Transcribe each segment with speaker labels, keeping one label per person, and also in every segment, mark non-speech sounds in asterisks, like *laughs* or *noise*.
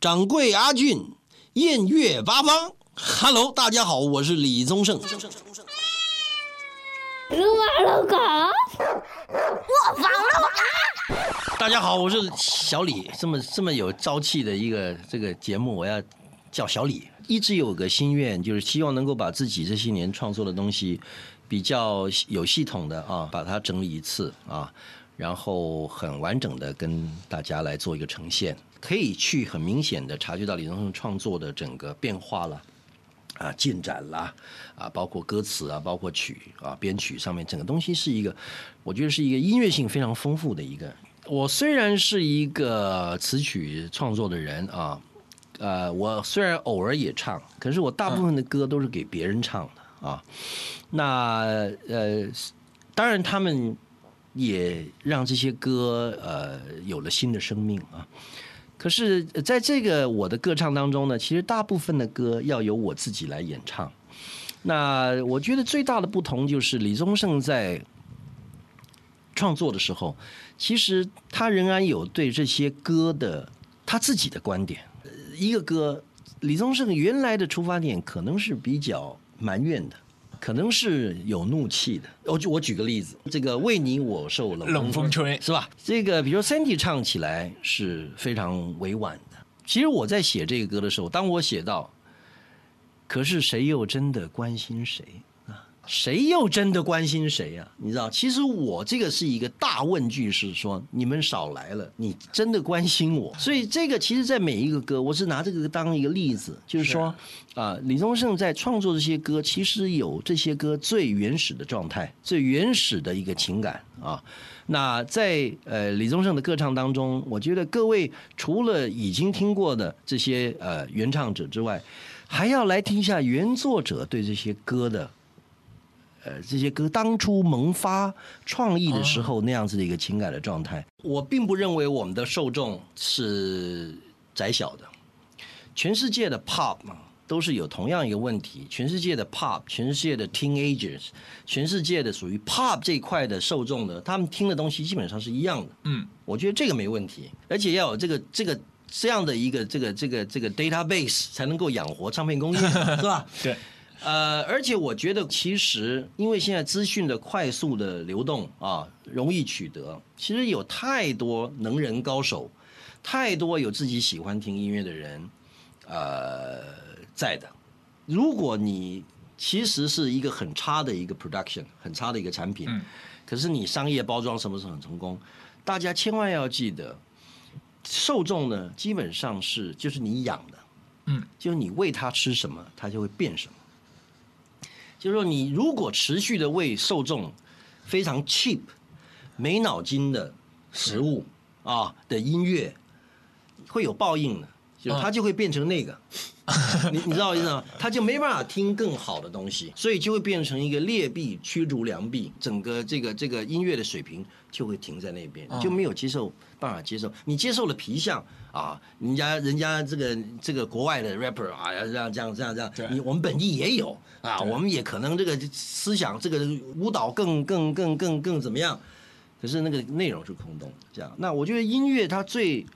Speaker 1: 掌柜阿俊，艳月八方。Hello，大家好，我是李宗盛。
Speaker 2: 撸啊撸狗，我防撸狗。
Speaker 1: 大家好，我是小李。这么这么有朝气的一个这个节目，我要叫小李。一直有个心愿，就是希望能够把自己这些年创作的东西，比较有系统的啊，把它整理一次啊，然后很完整的跟大家来做一个呈现，可以去很明显的察觉到李宗盛创作的整个变化了。啊，进展啦，啊，包括歌词啊，包括曲啊，编曲上面整个东西是一个，我觉得是一个音乐性非常丰富的一个。我虽然是一个词曲创作的人啊，呃，我虽然偶尔也唱，可是我大部分的歌都是给别人唱的啊。那呃，当然他们也让这些歌呃有了新的生命啊。可是，在这个我的歌唱当中呢，其实大部分的歌要由我自己来演唱。那我觉得最大的不同就是李宗盛在创作的时候，其实他仍然有对这些歌的他自己的观点。一个歌，李宗盛原来的出发点可能是比较埋怨的。可能是有怒气的。我就我举个例子，这个为你我受冷
Speaker 3: 冷风吹，
Speaker 1: 是吧？这个比如 Sandy 唱起来是非常委婉的。其实我在写这个歌的时候，当我写到，可是谁又真的关心谁？谁又真的关心谁呀？你知道，其实我这个是一个大问句，是说你们少来了，你真的关心我？*laughs* 所以这个其实，在每一个歌，我是拿这个当一个例子，就是说，啊，李宗盛在创作这些歌，其实有这些歌最原始的状态，最原始的一个情感啊。那在呃李宗盛的歌唱当中，我觉得各位除了已经听过的这些呃原唱者之外，还要来听一下原作者对这些歌的。呃，这些歌当初萌发创意的时候那样子的一个情感的状态，我并不认为我们的受众是窄小的。全世界的 pop 嘛，都是有同样一个问题。全世界的 pop，全世界的 teenagers，全世界的属于 pop 这一块的受众的，他们听的东西基本上是一样的。嗯，我觉得这个没问题，而且要有这个这个这样的一个这个这个这个 database 才能够养活唱片工业，*laughs* 是吧？
Speaker 3: 对。
Speaker 1: 呃，而且我觉得，其实因为现在资讯的快速的流动啊，容易取得，其实有太多能人高手，太多有自己喜欢听音乐的人，呃，在的。如果你其实是一个很差的一个 production，很差的一个产品，可是你商业包装什么时候很成功？大家千万要记得，受众呢，基本上是就是你养的，嗯，就是你喂它吃什么，它就会变什么。就是说，你如果持续的为受众非常 cheap、没脑筋的食物啊的音乐，会有报应的，就它就会变成那个。*laughs* 你你知道我意思吗？他就没办法听更好的东西，所以就会变成一个劣币驱逐良币，整个这个这个音乐的水平就会停在那边，就没有接受办法接受。你接受了皮相啊，人家人家这个这个国外的 rapper 啊，这样这样这样这样，你我们本地也有啊，我们也可能这个思想这个舞蹈更更更更更怎么样？可是那个内容是空洞，这样。那我觉得音乐它最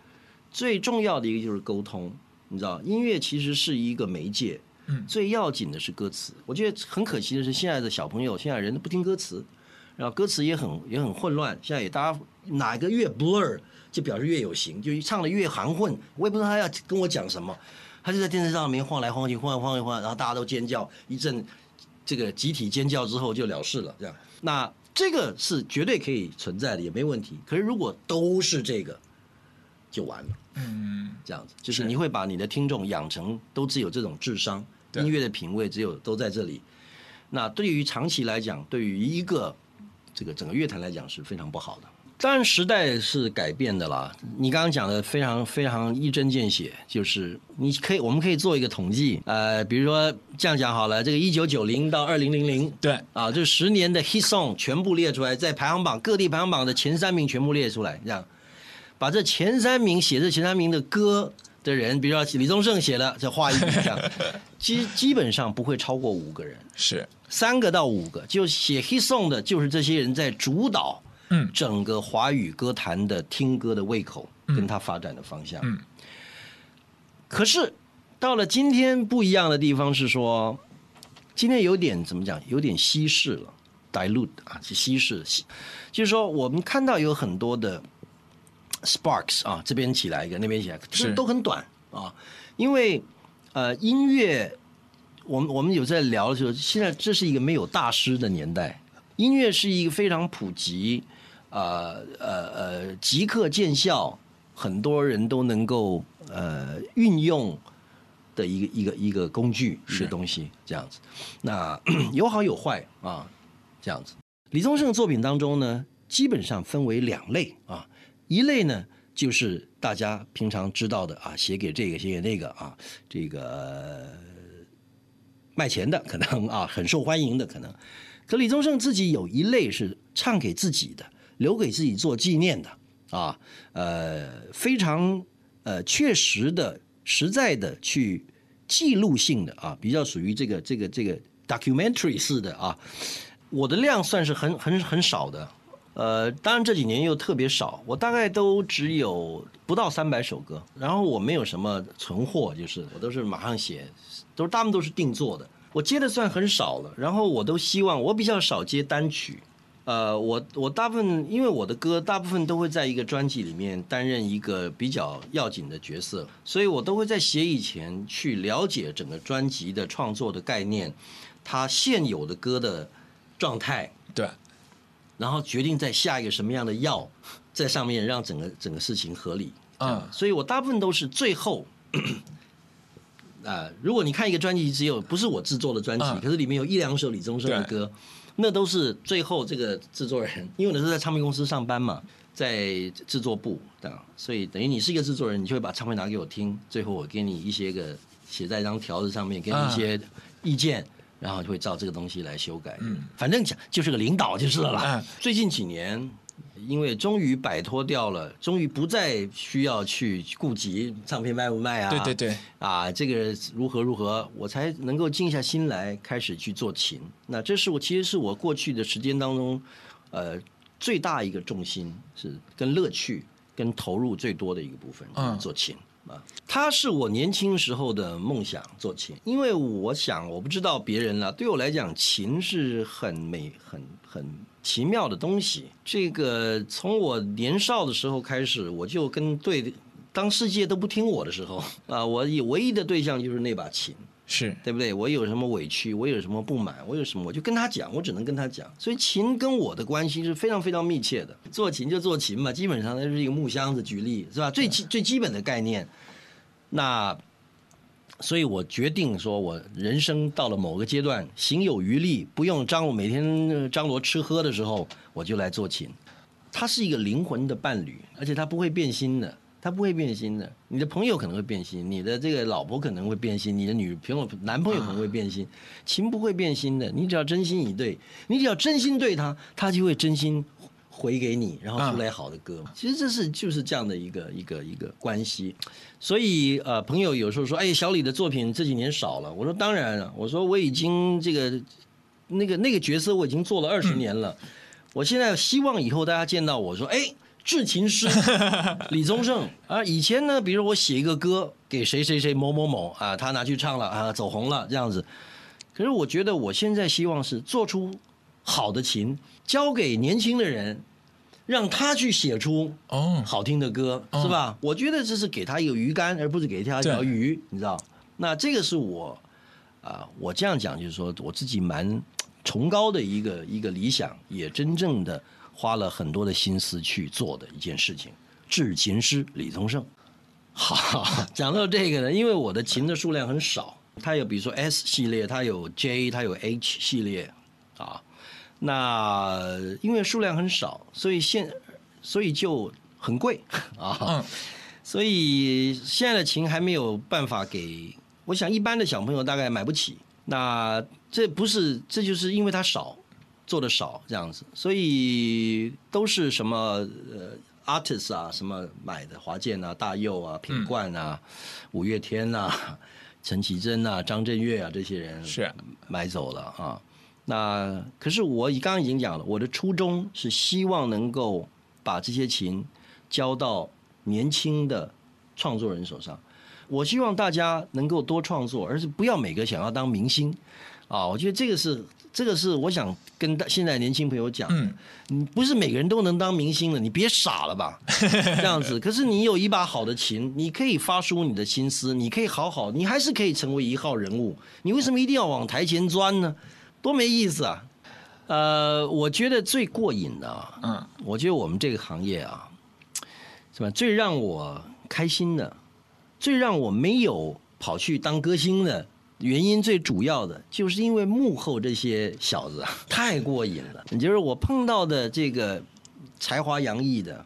Speaker 1: 最重要的一个就是沟通。你知道，音乐其实是一个媒介，嗯，最要紧的是歌词。我觉得很可惜的是，现在的小朋友，现在人都不听歌词，然后歌词也很也很混乱。现在也大家哪个越 blur 就表示越有型，就唱的越含混。我也不知道他要跟我讲什么，他就在电视上面晃来晃去，晃来晃去晃，然后大家都尖叫一阵，这个集体尖叫之后就了事了。这样，那这个是绝对可以存在的，也没问题。可是如果都是这个，就完了。嗯，这样子就是你会把你的听众养成都只有这种智商，音乐的品味只有都在这里。那对于长期来讲，对于一个这个整个乐坛来讲是非常不好的。当然时代是改变的啦。你刚刚讲的非常非常一针见血，就是你可以我们可以做一个统计，呃，比如说这样讲好了，这个一九九零到二零零零，
Speaker 3: 对，
Speaker 1: 啊，这十年的 hit song 全部列出来，在排行榜各地排行榜的前三名全部列出来，这样。把这前三名写这前三名的歌的人，比如说李宗盛写的，这画一笔这样，*laughs* 基基本上不会超过五个人，
Speaker 3: 是。
Speaker 1: 三个到五个，就写 hit song 的，就是这些人在主导，嗯，整个华语歌坛的听歌的胃口跟他发展的方向。嗯，可是到了今天不一样的地方是说，今天有点怎么讲，有点稀释了，dilute 啊，是稀释，稀就是说我们看到有很多的 sparks 啊，这边起来一个，那边起来，
Speaker 3: 是。
Speaker 1: 都很短啊，因为呃音乐，我们我们有在聊的时候，现在这是一个没有大师的年代，音乐是一个非常普及，呃呃呃，即刻见效，很多人都能够呃运用的一个一个一个工具，一
Speaker 3: 是
Speaker 1: 个东西，这样子。那 *clears throat* 有好有坏啊，这样子。李宗盛作品当中呢，基本上分为两类啊，一类呢就是大家平常知道的啊，写给这个写给那个啊，这个卖钱的可能啊，很受欢迎的可能。可李宗盛自己有一类是唱给自己的，留给自己做纪念的啊，呃，非常呃确实的、实在的去记录性的啊，比较属于这个这个这个 documentary 式的啊。我的量算是很很很少的，呃，当然这几年又特别少，我大概都只有不到三百首歌，然后我没有什么存货，就是我都是马上写，都是他们都是定做的，我接的算很少了，然后我都希望我比较少接单曲，呃，我我大部分因为我的歌大部分都会在一个专辑里面担任一个比较要紧的角色，所以我都会在写以前去了解整个专辑的创作的概念，它现有的歌的状态，
Speaker 3: 对，
Speaker 1: 然后决定再下一个什么样的药在上面，让整个整个事情合理。
Speaker 3: 啊
Speaker 1: 嗯，所以我大部分都是最后。啊、*clears throat* 如果你看一个专辑，只有不是我制作的专辑，
Speaker 3: 嗯
Speaker 1: 可是里面有一两首李宗盛的歌，那都是最后这个制作人，因为我那时候在唱片公司上班嘛，在制作部这样，所以等于你是一个制作人，你就会把唱片拿给我听，最后我给你一些个写在一张条子上面，给你一些意见，然后就会照这个东西来修改。
Speaker 3: 嗯，
Speaker 1: 反正讲就是个领导就是了啦。
Speaker 3: 嗯
Speaker 1: 最近几年，因为终于摆脱掉了，终于不再需要去顾及唱片卖不卖啊，
Speaker 3: 对对对，
Speaker 1: 啊，这个如何如何，我才能够静下心来开始去做琴。那这是我其实是我过去的时间当中，呃，最大一个重心是跟乐趣跟投入最多的一个部分，就是
Speaker 3: 嗯
Speaker 1: 做琴。啊，它是我年轻时候的梦想，做琴。因为我想，我不知道别人了，对我来讲，琴是很美、很很奇妙的东西。这个从我年少的时候开始，我就跟对，当世界都不听我的时候啊，我以唯一的对象就是那把琴。
Speaker 3: 是
Speaker 1: 对不对？我有什么委屈，我有什么不满，我有什么，我就跟他讲，我只能跟他讲。所以琴跟我的关系是非常非常密切的。做琴就做琴嘛，基本上它就是一个木箱子，举例是吧？最基最基本的概念。那，所以我决定说，我人生到了某个阶段，行有余力，不用张罗每天张罗吃喝的时候，我就来做琴。它是一个灵魂的伴侣，而且它不会变心的，它不会变心的。你的朋友可能会变心，你的这个老婆可能会变心，你的女朋友、男朋友可能会变心，情不会变心的。你只要真心以对，你只要真心对他，他就会真心回给你，然后出来好的歌。其实这是就是这样的一个一个一个关系。所以呃，朋友有时候说，哎，小李的作品这几年少了。我说当然了，我说我已经这个那个那个角色我已经做了二十年了。我现在希望以后大家见到我说，哎，制琴师 *laughs* 李宗盛啊，以前呢，比如我写一个歌给谁谁谁某某某啊，他拿去唱了啊，走红了这样子。可是我觉得我现在希望是做出好的琴，交给年轻的人，让他去写出
Speaker 3: 哦，
Speaker 1: 好听的歌，
Speaker 3: 哦
Speaker 1: 是吧？我觉得这是给他一个鱼竿，而不是给他一条鱼，你知道？那这个是我啊、我这样讲就是说我自己蛮崇高的一个一个理想，也真正的花了很多的心思去做的一件事情。制琴师李宗盛，好，*laughs* 讲到这个呢，因为我的琴的数量很少，它有比如说 S 系列，它有 J，它有 H 系列啊。那因为数量很少，所以现所以就很贵 *laughs* 啊。
Speaker 3: 嗯，
Speaker 1: 所以现在的琴还没有办法给，我想一般的小朋友大概买不起。那这不是，这就是因为它少，做的少这样子，所以都是什么呃 artist 啊，什么买的华健啊、大佑啊、品冠啊、五月天啊、*laughs* 陈绮贞啊、张震岳啊这些人
Speaker 3: 是
Speaker 1: 买走了啊。那可是我刚刚已经讲了，我的初衷是希望能够把这些琴交到年轻的创作人手上。我希望大家能够多创作，而是不要每个想要当明星啊。我觉得这个是这个是我想跟大现在年轻朋友讲的。
Speaker 3: 嗯
Speaker 1: 你不是每个人都能当明星的，你别傻了吧，*laughs* 这样子。可是你有一把好的琴，你可以发出你的心思，你可以好好，你还是可以成为一号人物。你为什么一定要往台前钻呢？多没意思啊！呃，我觉得最过瘾的啊，
Speaker 3: 嗯
Speaker 1: 我觉得我们这个行业啊，是吧？最让我开心的，最让我没有跑去当歌星的原因，最主要的就是因为幕后这些小子啊，*laughs* 太过瘾了。也就是我碰到的这个才华洋溢的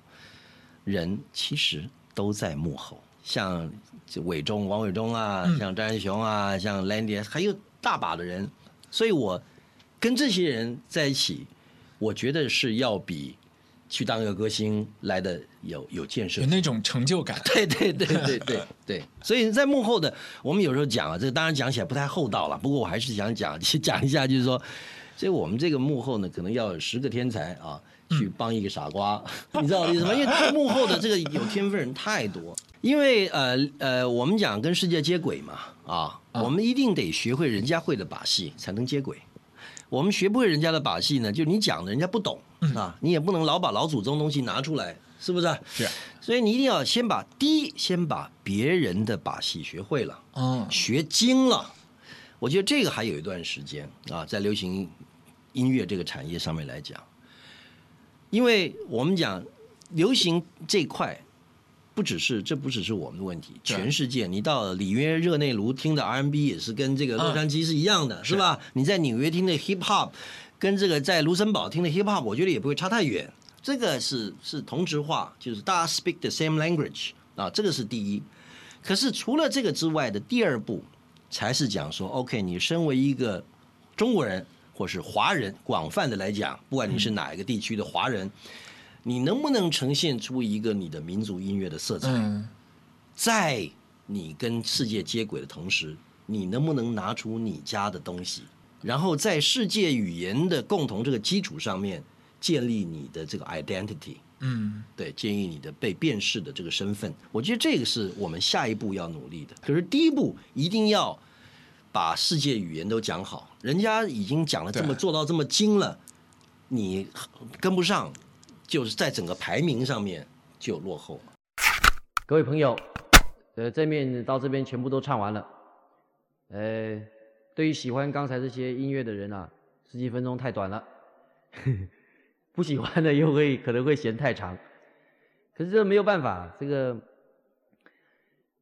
Speaker 1: 人，其实都在幕后，像这伟忠、王伟忠啊，
Speaker 3: 嗯。
Speaker 1: 像张仁雄啊，像 Landy，还有大把的人，所以我跟这些人在一起，我觉得是要比去当一个歌星来的有有建设
Speaker 3: 有。那种成就感。*laughs*
Speaker 1: 对对对对对 *laughs* 对，所以在幕后的，我们有时候讲啊，这个当然讲起来不太厚道了，不过我还是想讲 *laughs* 讲一下，就是说，所以我们这个幕后呢，可能要有十个天才啊，去帮一个傻瓜，你知道我的意思吗？因为幕后的这个有天分人太多，因为呃呃，我们讲跟世界接轨嘛，啊，
Speaker 3: 啊
Speaker 1: 我们一定得学会人家会的把戏，才能接轨。我们学不会人家的把戏呢，就你讲的人家不懂啊，你也不能老把老祖宗东西拿出来，是不是？
Speaker 3: 是，
Speaker 1: 所以你一定要先把第一，先把别人的把戏学会了，
Speaker 3: 嗯
Speaker 1: 学精了。我觉得这个还有一段时间啊，在流行音乐这个产业上面来讲，因为我们讲流行这块，不只是这不只是我们的问题，全世界，你到里约热内卢听的 R&B 也是跟这个洛杉矶是一样的，
Speaker 3: 是
Speaker 1: 是吧？你在纽约听的 Hip Hop，跟这个在卢森堡听的 Hip Hop，我觉得也不会差太远。这个是是同质化，就是大家 speak the same language 啊，这个是第一。可是除了这个之外的第二步，才是讲说，OK，你身为一个中国人或是华人，广泛的来讲，不管你是哪一个地区的华人，你能不能呈现出一个你的民族音乐的色彩？
Speaker 3: 嗯
Speaker 1: 在你跟世界接轨的同时，你能不能拿出你家的东西，然后在世界语言的共同这个基础上面建立你的这个 identity？
Speaker 3: 嗯
Speaker 1: 对，建议你的被辨识的这个身份，我觉得这个是我们下一步要努力的。可是第一步一定要把世界语言都讲好，人家已经讲了这么做到这么精了，你跟不上，就是在整个排名上面就落后了。各位朋友，呃，这面到这边全部都唱完了。呃，对于喜欢刚才这些音乐的人啊，十几分钟太短了。*laughs* 不喜欢的又会可能会嫌太长，可是这没有办法，这个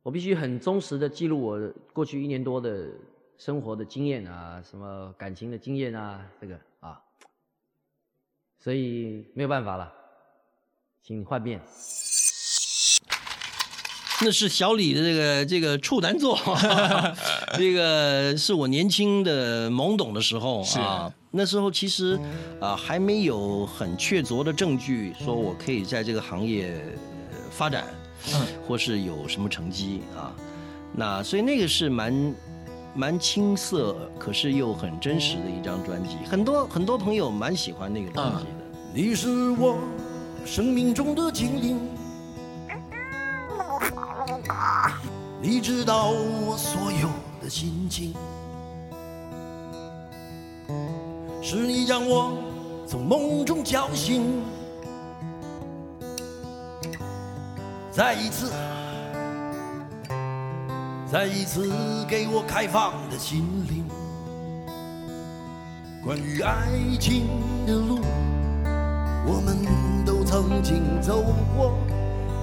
Speaker 1: 我必须很忠实的记录我过去一年多的生活的经验啊，什么感情的经验啊，这个，所以没有办法了，请换面。那是小李的这个这个处男座，*laughs* 这个是我年轻的懵懂的时候啊，那时候其实啊还没有很确凿的证据说我可以在这个行业呃发展，
Speaker 3: 嗯。
Speaker 1: 或是有什么成绩啊，那所以那个是蛮蛮青涩，可是又很真实的一张专辑，很多很多朋友蛮喜欢那个专辑的。你是我生命中的精灵。你知道我所有的心情，是你让我从梦中叫醒，再一次，再一次给我开放的心灵。关于爱情的路，我们都曾经走过；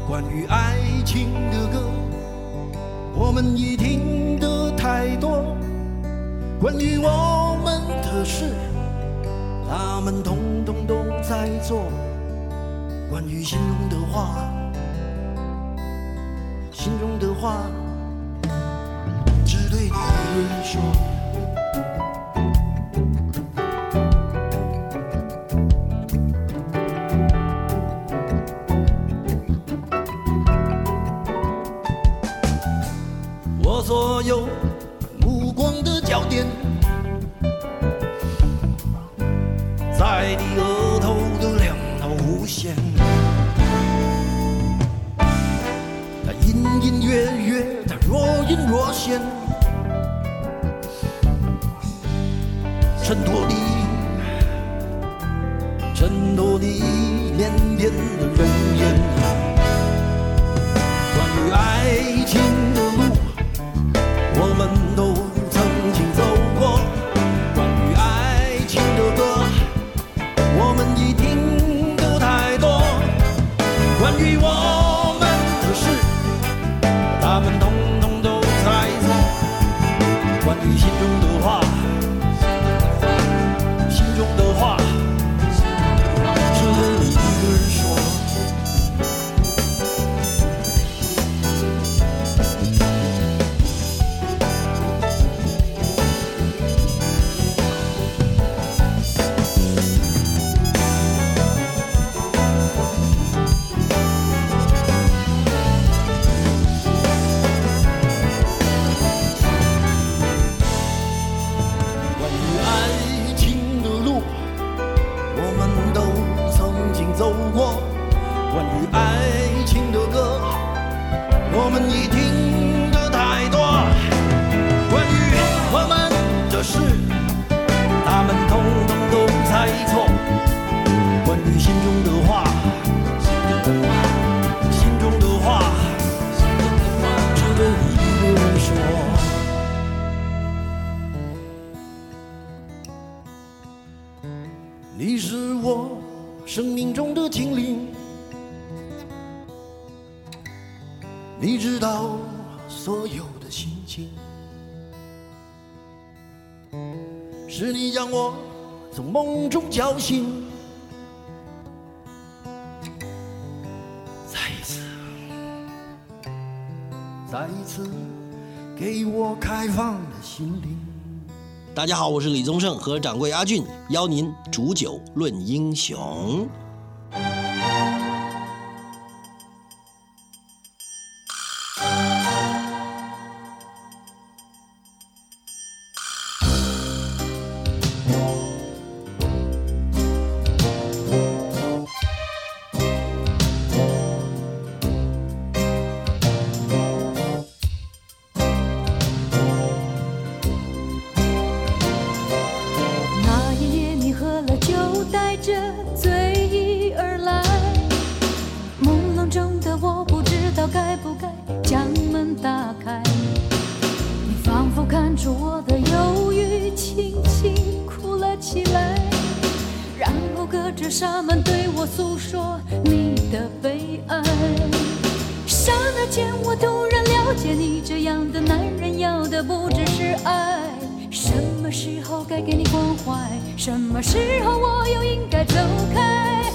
Speaker 1: 关于爱情的歌。我们已听得太多关于我们的事，他们统统都在做。关于心中的话，心中的话，我所有目光的焦点，在你额头的两道弧线，它隐隐约约，它
Speaker 3: 若隐若现，衬托你，衬托你腼腆的容颜。都曾经走过；关于爱情的歌，我们已听道所有的心情，是你将我从梦中叫醒，再一次，再一次给我开放的心灵。
Speaker 1: 大家好，我是李宗盛和掌柜阿俊，邀您煮酒论英雄。
Speaker 4: 给你关怀？什么时候我又应该走开？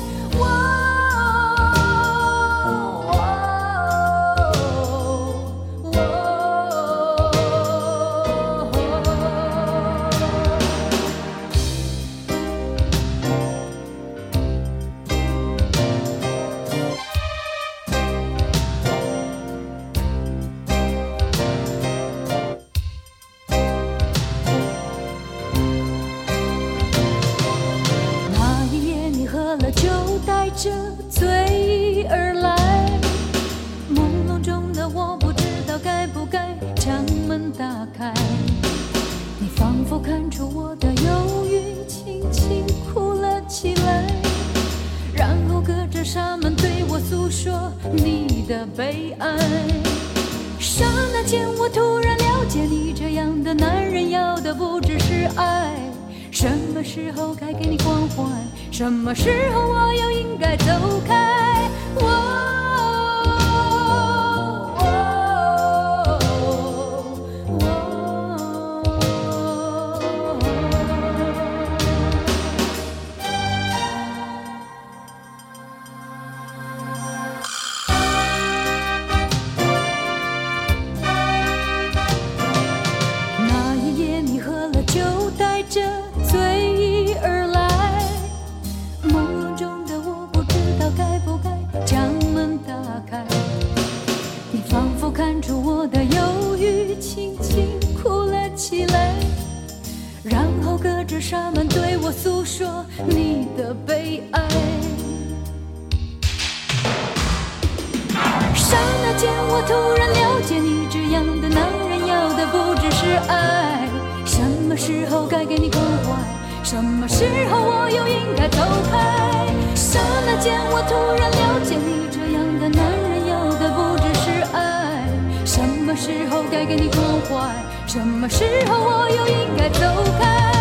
Speaker 4: 时候该给你关怀？什么时候我又应该走开？我我的忧郁，轻轻哭了起来，然后隔着纱门对我诉说你的悲哀。刹那间，我突然了解你这样的男人要的不只是爱？什么时候该给你关怀？什么时候我又应该走开？刹那间，我突然了解你这样的男人时候该给你关怀？什么时候我又应该走开？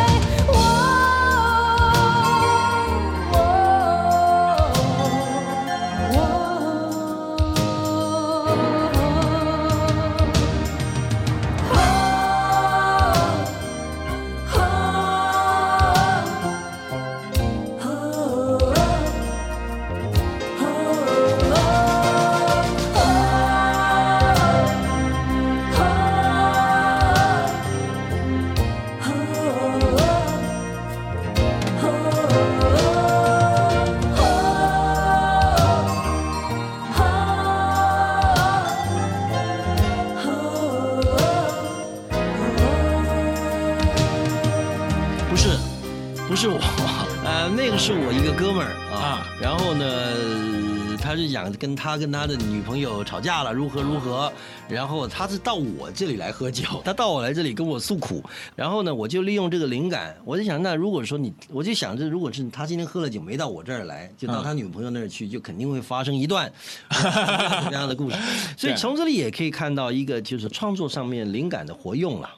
Speaker 1: 不是我，*laughs* 呃，那个是我一个哥们儿啊
Speaker 5: 啊。
Speaker 1: 然后呢，他是想跟他跟他的女朋友吵架了，如何如何。然后他是到我这里来喝酒，他到我来这里跟我诉苦。然后呢，我就利用这个灵感，我就想，那如果说你，*laughs* 我就想着，如果是他今天喝了酒没到我这儿来，就到他女朋友那儿去，就肯定会发生一段 *laughs* 这样的故事。所以从这里也可以看到一个就是创作上面灵感的活用了。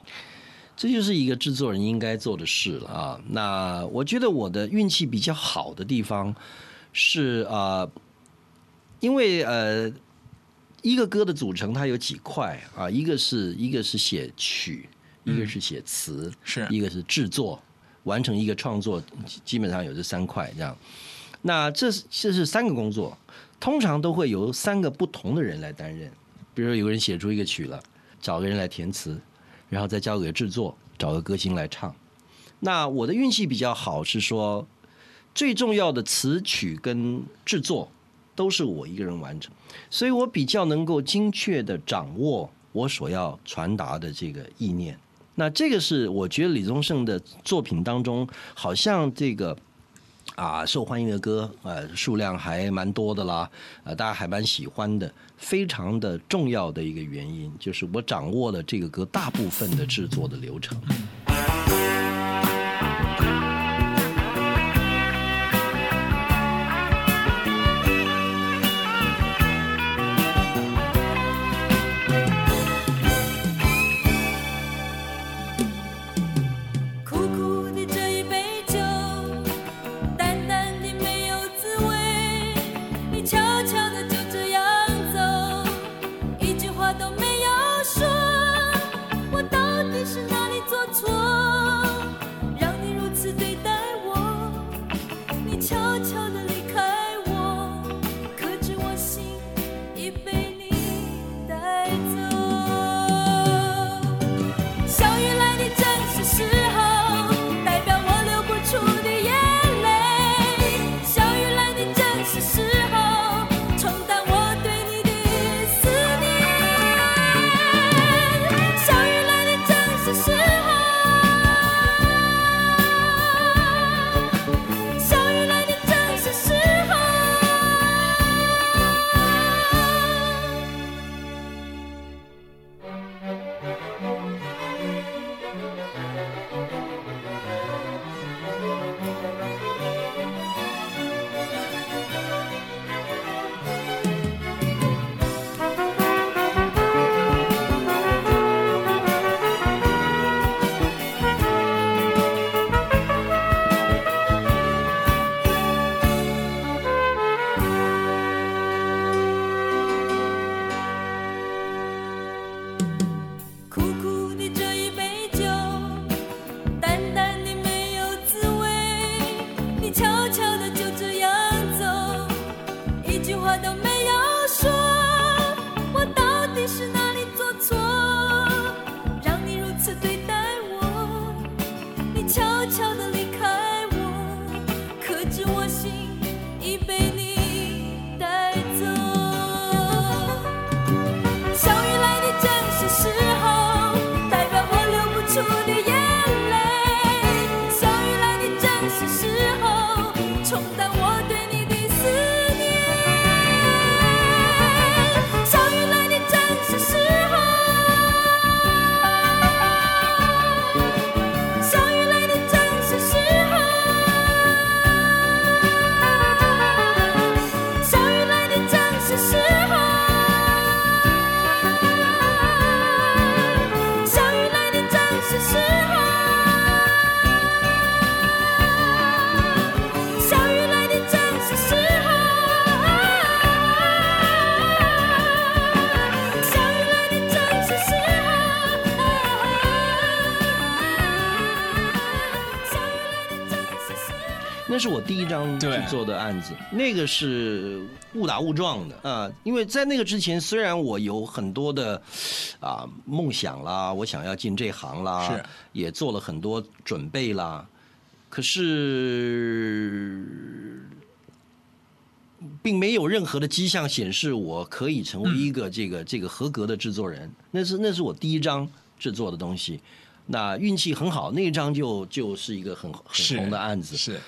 Speaker 1: 这就是一个制作人应该做的事了啊。那我觉得我的运气比较好的地方是啊、呃因为呃，一个歌的组成它有几块啊，一个是一个是写曲，一个是写词，
Speaker 5: 是
Speaker 1: 一个是制作，完成一个创作，基基本上有这三块这样。那这是这是三个工作，通常都会由三个不同的人来担任。比如说有个人写出一个曲了，找个人来填词，然后再交给制作，找个歌星来唱。那我的运气比较好，是说最重要的词曲跟制作都是我一个人完成，所以我比较能够精确的掌握我所要传达的这个意念。那这个是我觉得李宗盛的作品当中，好像这个啊受欢迎的歌，呃数量还蛮多的啦，呃大家还蛮喜欢的，非常的重要的一个原因，就是我掌握了这个歌大部分的制作的流程。
Speaker 6: 我
Speaker 1: 第一张
Speaker 5: 对
Speaker 1: 制作的案子，那个是误打误撞的啊、因为在那个之前，虽然我有很多的啊梦想啦，我想要进这行啦，
Speaker 5: 是
Speaker 1: 也做了很多准备啦，可是并没有任何的迹象显示我可以成为一个这个、这个合格的制作人。那是那是我第一张制作的东西。那运气很好，那一张就就是一个很很红的案子。
Speaker 5: 是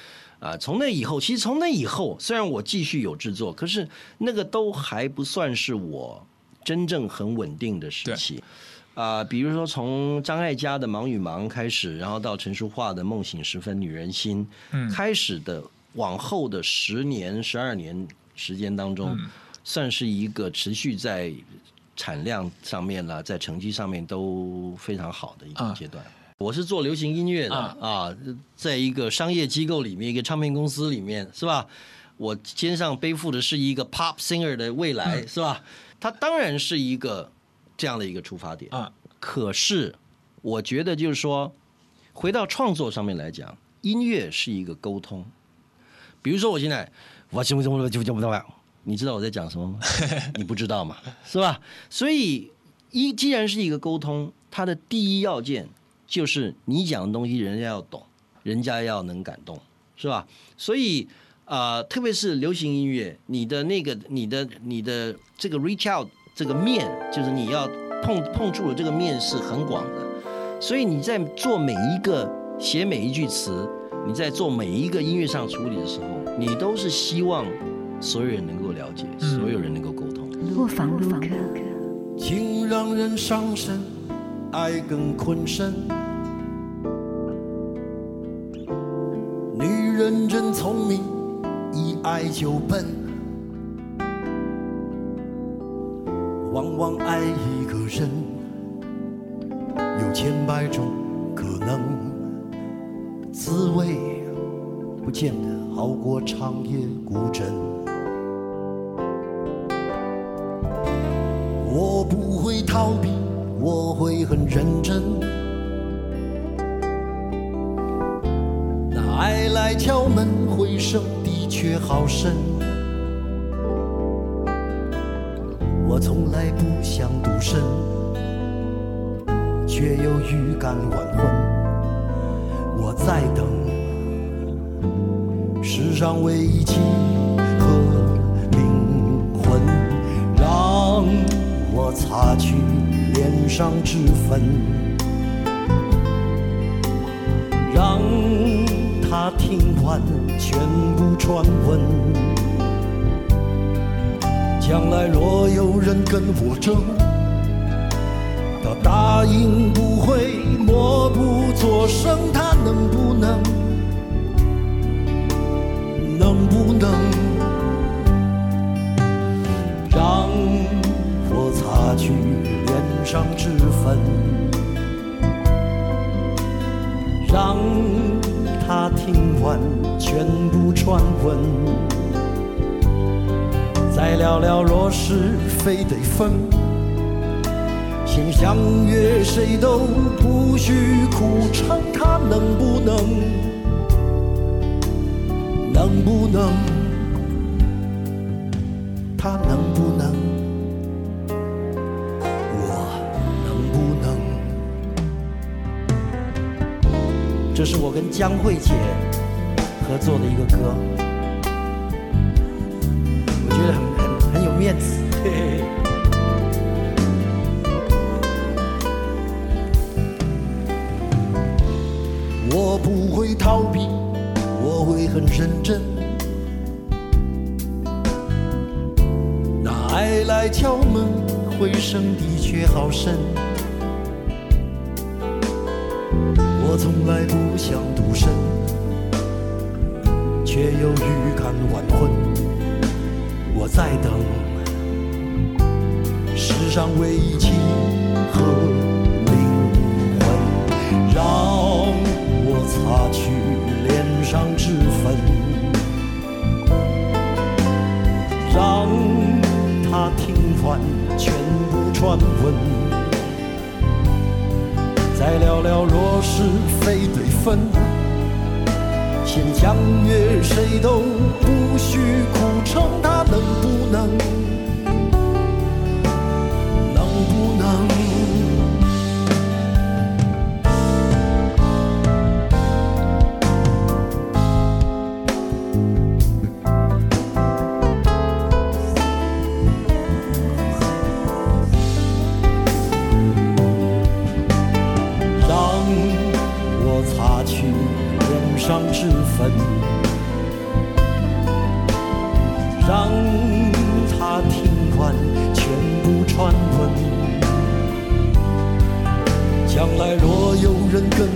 Speaker 1: 啊，从那以后，其实从那以后，虽然我继续有制作，可是那个都还不算是我真正很稳定的时期。啊、比如说从张艾嘉的《忙与忙》开始，然后到陈淑桦的《梦醒时分》《女人心》，
Speaker 5: 嗯
Speaker 1: 开始的往后的十年、十二年时间当中，
Speaker 5: 嗯
Speaker 1: 算是一个持续在产量上面啦，在成绩上面都非常好的一个
Speaker 5: 啊
Speaker 1: 阶段。我是做流行音乐的
Speaker 5: 啊
Speaker 1: 啊，在一个商业机构里面，一个唱片公司里面，是吧？我肩上背负的是一个 pop singer 的未来，是吧？它当然是一个这样的一个出发点
Speaker 5: 啊。
Speaker 1: 可是，我觉得就是说，回到创作上面来讲，音乐是一个沟通。比如说，我现在我什么什么就就不到，你知道我在讲什么吗？*laughs* 你不知道嘛，是吧？所以一既然是一个沟通，它的第一要件就是你讲的东西人家要懂，人家要能感动，是吧？所以啊、呃特别是流行音乐，你的那个你的你的这个 reach out 这个面，就是你要碰碰触的这个面是很广的，所以你在做每一个写每一句词，你在做每一个音乐上处理的时候，你都是希望所有人能够了解，
Speaker 5: 嗯
Speaker 1: 所有人能够沟通。
Speaker 4: 卧房录歌。
Speaker 3: 情让人伤身，爱更困身。真聪明，一爱就笨。往往爱一个人，有千百种可能，滋味不见得好过长夜孤枕。我不会逃避，我会很认真。敲门，回声的确好深。我从来不想独身，却又预感晚婚。我在等世上唯一契合灵魂，让我擦去脸上脂粉，他听完全部传闻。将来若有人跟我争，他答应不会默不作声，他能不能？能不能让我擦去脸上脂粉，让他听完全部传闻？再聊聊若是非得分，先相约谁都不许苦撑，他能不能？能不能？他能不能？这是我跟江慧姐合作的一个歌。我觉得很很很有面子。*laughs* 我不会逃避，我会很认真。那爱来敲门，回声的确好深。我从来不想独身，却又预感晚婚。我在等世上唯一契合灵魂，让我擦去脸上脂粉，让他听完全部传闻，再聊聊若是非得分。先相约，谁都不许苦撑，他能不？能他听完全部传闻。将来若有人跟